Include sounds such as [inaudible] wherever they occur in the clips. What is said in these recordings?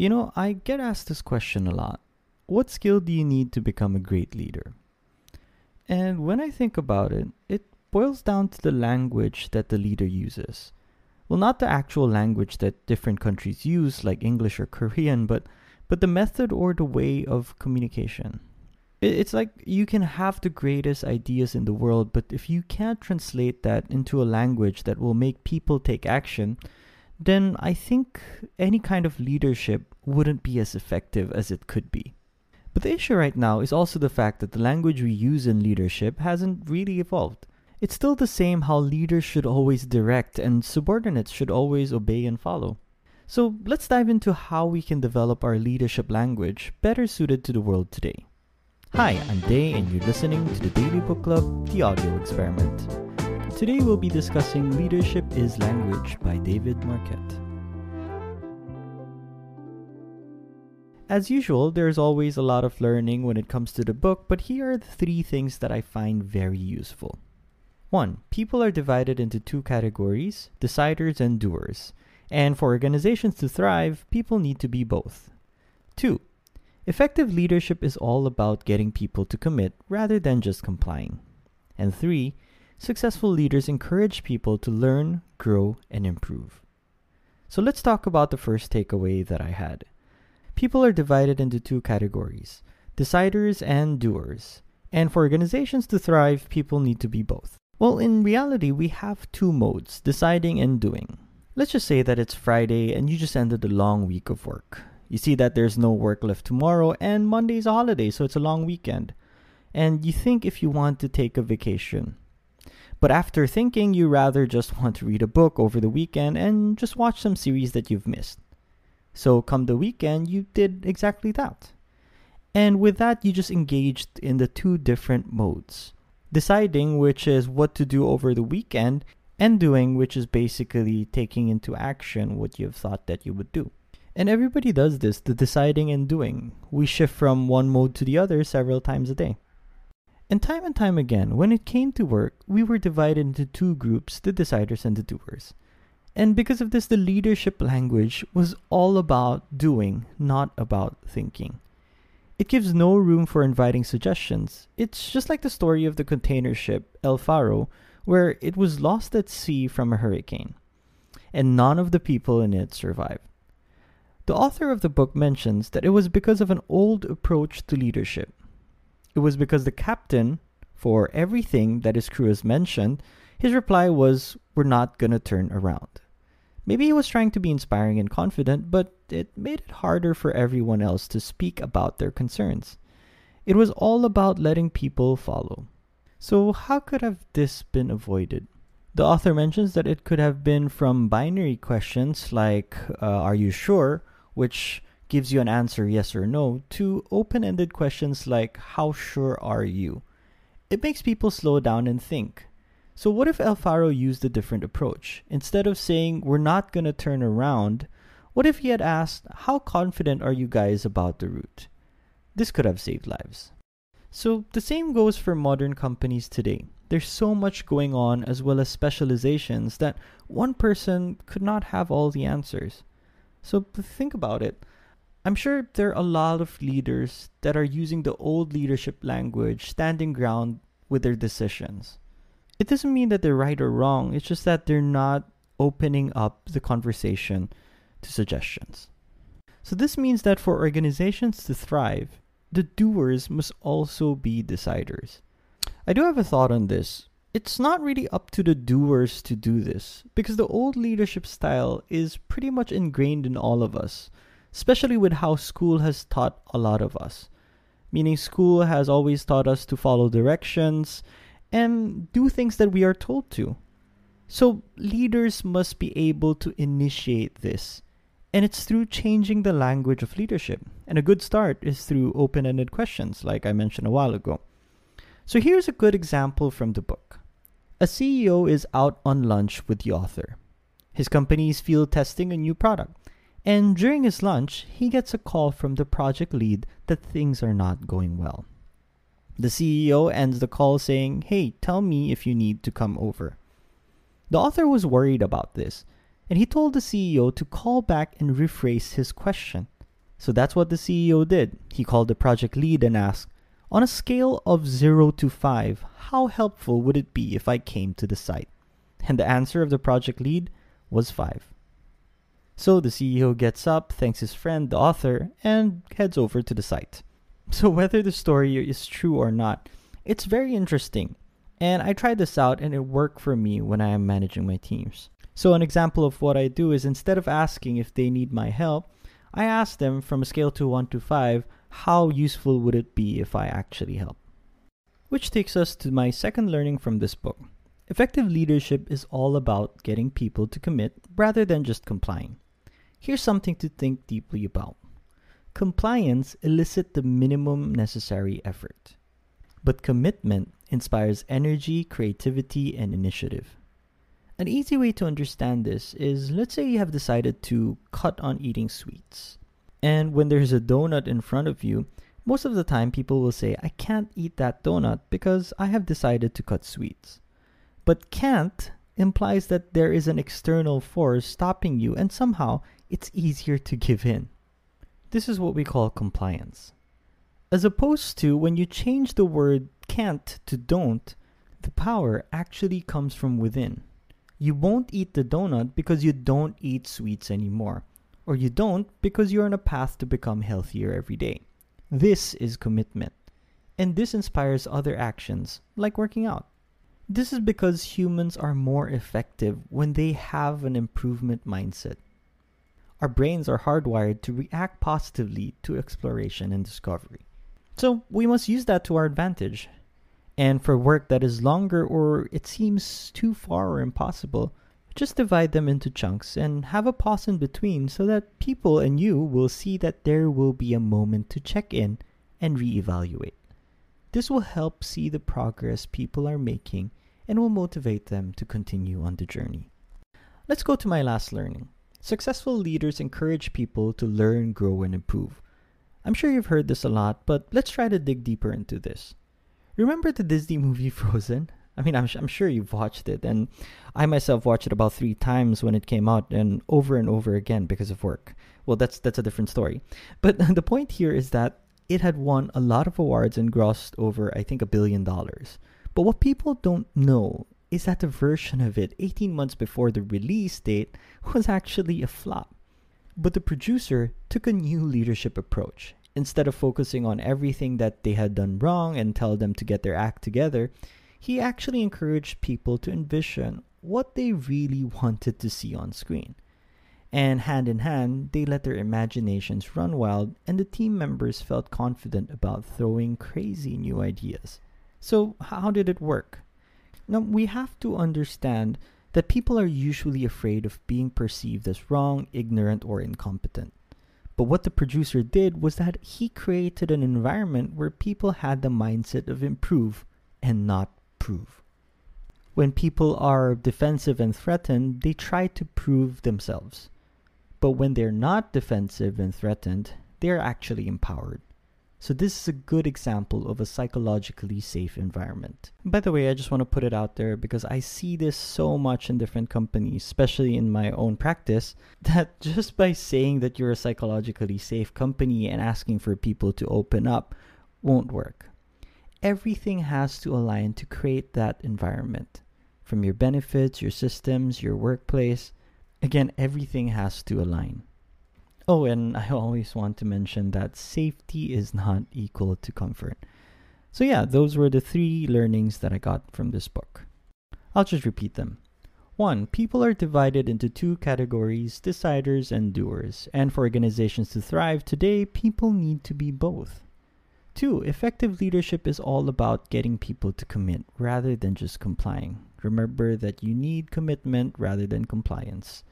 You know, I get asked this question a lot. What skill do you need to become a great leader? And when I think about it, it boils down to the language that the leader uses. Well, not the actual language that different countries use, like English or Korean, but, but the method or the way of communication. It's like you can have the greatest ideas in the world, but if you can't translate that into a language that will make people take action, then I think any kind of leadership wouldn't be as effective as it could be. But the issue right now is also the fact that the language we use in leadership hasn't really evolved. It's still the same how leaders should always direct and subordinates should always obey and follow. So let's dive into how we can develop our leadership language better suited to the world today. Hi, I'm Day, and you're listening to the Daily Book Club, The Audio Experiment. Today we'll be discussing Leadership is Language by David Marquet. As usual, there's always a lot of learning when it comes to the book, but here are the three things that I find very useful. 1. People are divided into two categories deciders and doers. And for organizations to thrive, people need to be both. 2. Effective leadership is all about getting people to commit rather than just complying. And three, successful leaders encourage people to learn, grow, and improve. So let's talk about the first takeaway that I had. People are divided into two categories deciders and doers. And for organizations to thrive, people need to be both. Well, in reality, we have two modes deciding and doing. Let's just say that it's Friday and you just ended a long week of work. You see that there's no work left tomorrow, and Monday's a holiday, so it's a long weekend. And you think if you want to take a vacation. But after thinking, you rather just want to read a book over the weekend and just watch some series that you've missed. So, come the weekend, you did exactly that. And with that, you just engaged in the two different modes deciding, which is what to do over the weekend, and doing, which is basically taking into action what you've thought that you would do. And everybody does this, the deciding and doing. We shift from one mode to the other several times a day. And time and time again, when it came to work, we were divided into two groups the deciders and the doers. And because of this, the leadership language was all about doing, not about thinking. It gives no room for inviting suggestions. It's just like the story of the container ship El Faro, where it was lost at sea from a hurricane, and none of the people in it survived. The author of the book mentions that it was because of an old approach to leadership. It was because the captain, for everything that his crew has mentioned, his reply was, We're not gonna turn around. Maybe he was trying to be inspiring and confident, but it made it harder for everyone else to speak about their concerns. It was all about letting people follow. So, how could have this been avoided? The author mentions that it could have been from binary questions like, uh, Are you sure? which gives you an answer yes or no, to open ended questions like, How sure are you? It makes people slow down and think. So, what if El Faro used a different approach? Instead of saying, We're not going to turn around, what if he had asked, How confident are you guys about the route? This could have saved lives. So, the same goes for modern companies today. There's so much going on as well as specializations that one person could not have all the answers. So think about it. I'm sure there are a lot of leaders that are using the old leadership language, standing ground with their decisions. It doesn't mean that they're right or wrong, it's just that they're not opening up the conversation to suggestions. So, this means that for organizations to thrive, the doers must also be deciders. I do have a thought on this it's not really up to the doers to do this because the old leadership style is pretty much ingrained in all of us, especially with how school has taught a lot of us. Meaning, school has always taught us to follow directions and do things that we are told to. So, leaders must be able to initiate this. And it's through changing the language of leadership. And a good start is through open ended questions, like I mentioned a while ago. So, here's a good example from the book. A CEO is out on lunch with the author. His company is field testing a new product, and during his lunch, he gets a call from the project lead that things are not going well. The CEO ends the call saying, Hey, tell me if you need to come over. The author was worried about this, and he told the CEO to call back and rephrase his question. So that's what the CEO did. He called the project lead and asked, On a scale of 0 to 5, how helpful would it be if I came to the site? And the answer of the project lead was 5. So the CEO gets up, thanks his friend, the author, and heads over to the site. So whether the story is true or not, it's very interesting. And I tried this out and it worked for me when I am managing my teams. So an example of what I do is instead of asking if they need my help, I ask them from a scale to 1 to 5, how useful would it be if I actually help? Which takes us to my second learning from this book. Effective leadership is all about getting people to commit rather than just complying. Here's something to think deeply about. Compliance elicits the minimum necessary effort, but commitment inspires energy, creativity, and initiative. An easy way to understand this is let's say you have decided to cut on eating sweets. And when there's a donut in front of you, most of the time people will say, I can't eat that donut because I have decided to cut sweets. But can't implies that there is an external force stopping you and somehow it's easier to give in. This is what we call compliance. As opposed to when you change the word can't to don't, the power actually comes from within. You won't eat the donut because you don't eat sweets anymore. Or you don't because you're on a path to become healthier every day. This is commitment. And this inspires other actions, like working out. This is because humans are more effective when they have an improvement mindset. Our brains are hardwired to react positively to exploration and discovery. So we must use that to our advantage and for work that is longer or it seems too far or impossible, just divide them into chunks and have a pause in between so that people and you will see that there will be a moment to check in and reevaluate. This will help see the progress people are making and will motivate them to continue on the journey. Let's go to my last learning. Successful leaders encourage people to learn, grow, and improve. I'm sure you've heard this a lot, but let's try to dig deeper into this. Remember the Disney movie [laughs] Frozen? I mean, I'm, I'm sure you've watched it, and I myself watched it about three times when it came out, and over and over again because of work. Well, that's that's a different story. But [laughs] the point here is that it had won a lot of awards and grossed over, I think, a billion dollars. But what people don't know is that the version of it 18 months before the release date was actually a flop. But the producer took a new leadership approach instead of focusing on everything that they had done wrong and tell them to get their act together, he actually encouraged people to envision what they really wanted to see on screen. And hand in hand, they let their imaginations run wild, and the team members felt confident about throwing crazy new ideas. So, how did it work? Now, we have to understand that people are usually afraid of being perceived as wrong, ignorant, or incompetent. But what the producer did was that he created an environment where people had the mindset of improve and not prove. When people are defensive and threatened, they try to prove themselves. But when they're not defensive and threatened, they are actually empowered. So this is a good example of a psychologically safe environment. By the way, I just want to put it out there because I see this so much in different companies, especially in my own practice, [laughs] that just by saying that you're a psychologically safe company and asking for people to open up won't work. Everything has to align to create that environment. From your benefits, your systems, your workplace, again, everything has to align. Oh, and I always want to mention that safety is not equal to comfort. So, yeah, those were the three learnings that I got from this book. I'll just repeat them. One, people are divided into two categories deciders and doers. And for organizations to thrive today, people need to be both. Two, effective leadership is all about getting people to commit rather than just complying. Remember that you need commitment rather than compliance.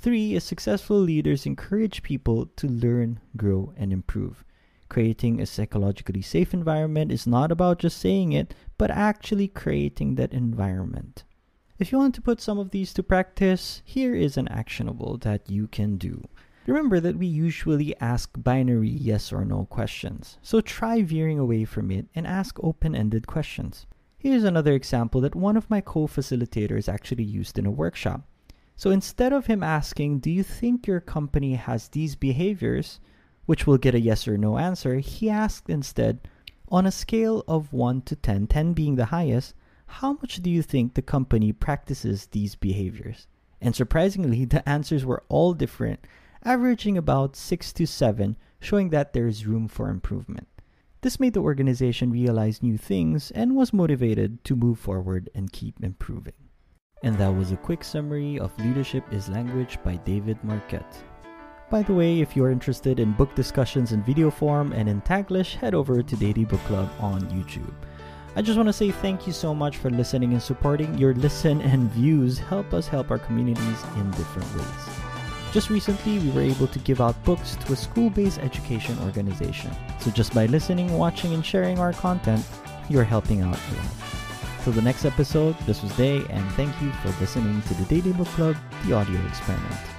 Three successful leaders encourage people to learn, grow, and improve. Creating a psychologically safe environment is not about just saying it, but actually creating that environment. If you want to put some of these to practice, here is an actionable that you can do. Remember that we usually ask binary yes or no questions, so try veering away from it and ask open ended questions. Here's another example that one of my co facilitators actually used in a workshop. So instead of him asking, Do you think your company has these behaviors? which will get a yes or no answer, he asked instead, on a scale of 1 to 10, 10 being the highest, how much do you think the company practices these behaviors? And surprisingly, [laughs] the answers were all different, averaging about 6 to 7, showing that there is room for improvement. This made the organization realize new things and was motivated to move forward and keep improving. And that was a quick summary of Leadership is Language by David Marquet. By the way, if you're interested in book discussions in video form and in Taglish, head over to Daily Book Club on YouTube. I just want to say thank you so much for listening and supporting. Your listen and views help us help our communities in different ways. Just recently, we were able to give out books to a school based education organization. So just by listening, watching, and sharing our content, you're helping out a lot. Till the next episode, this was Day, and thank you for listening to the Daily Book Club, the audio experiment.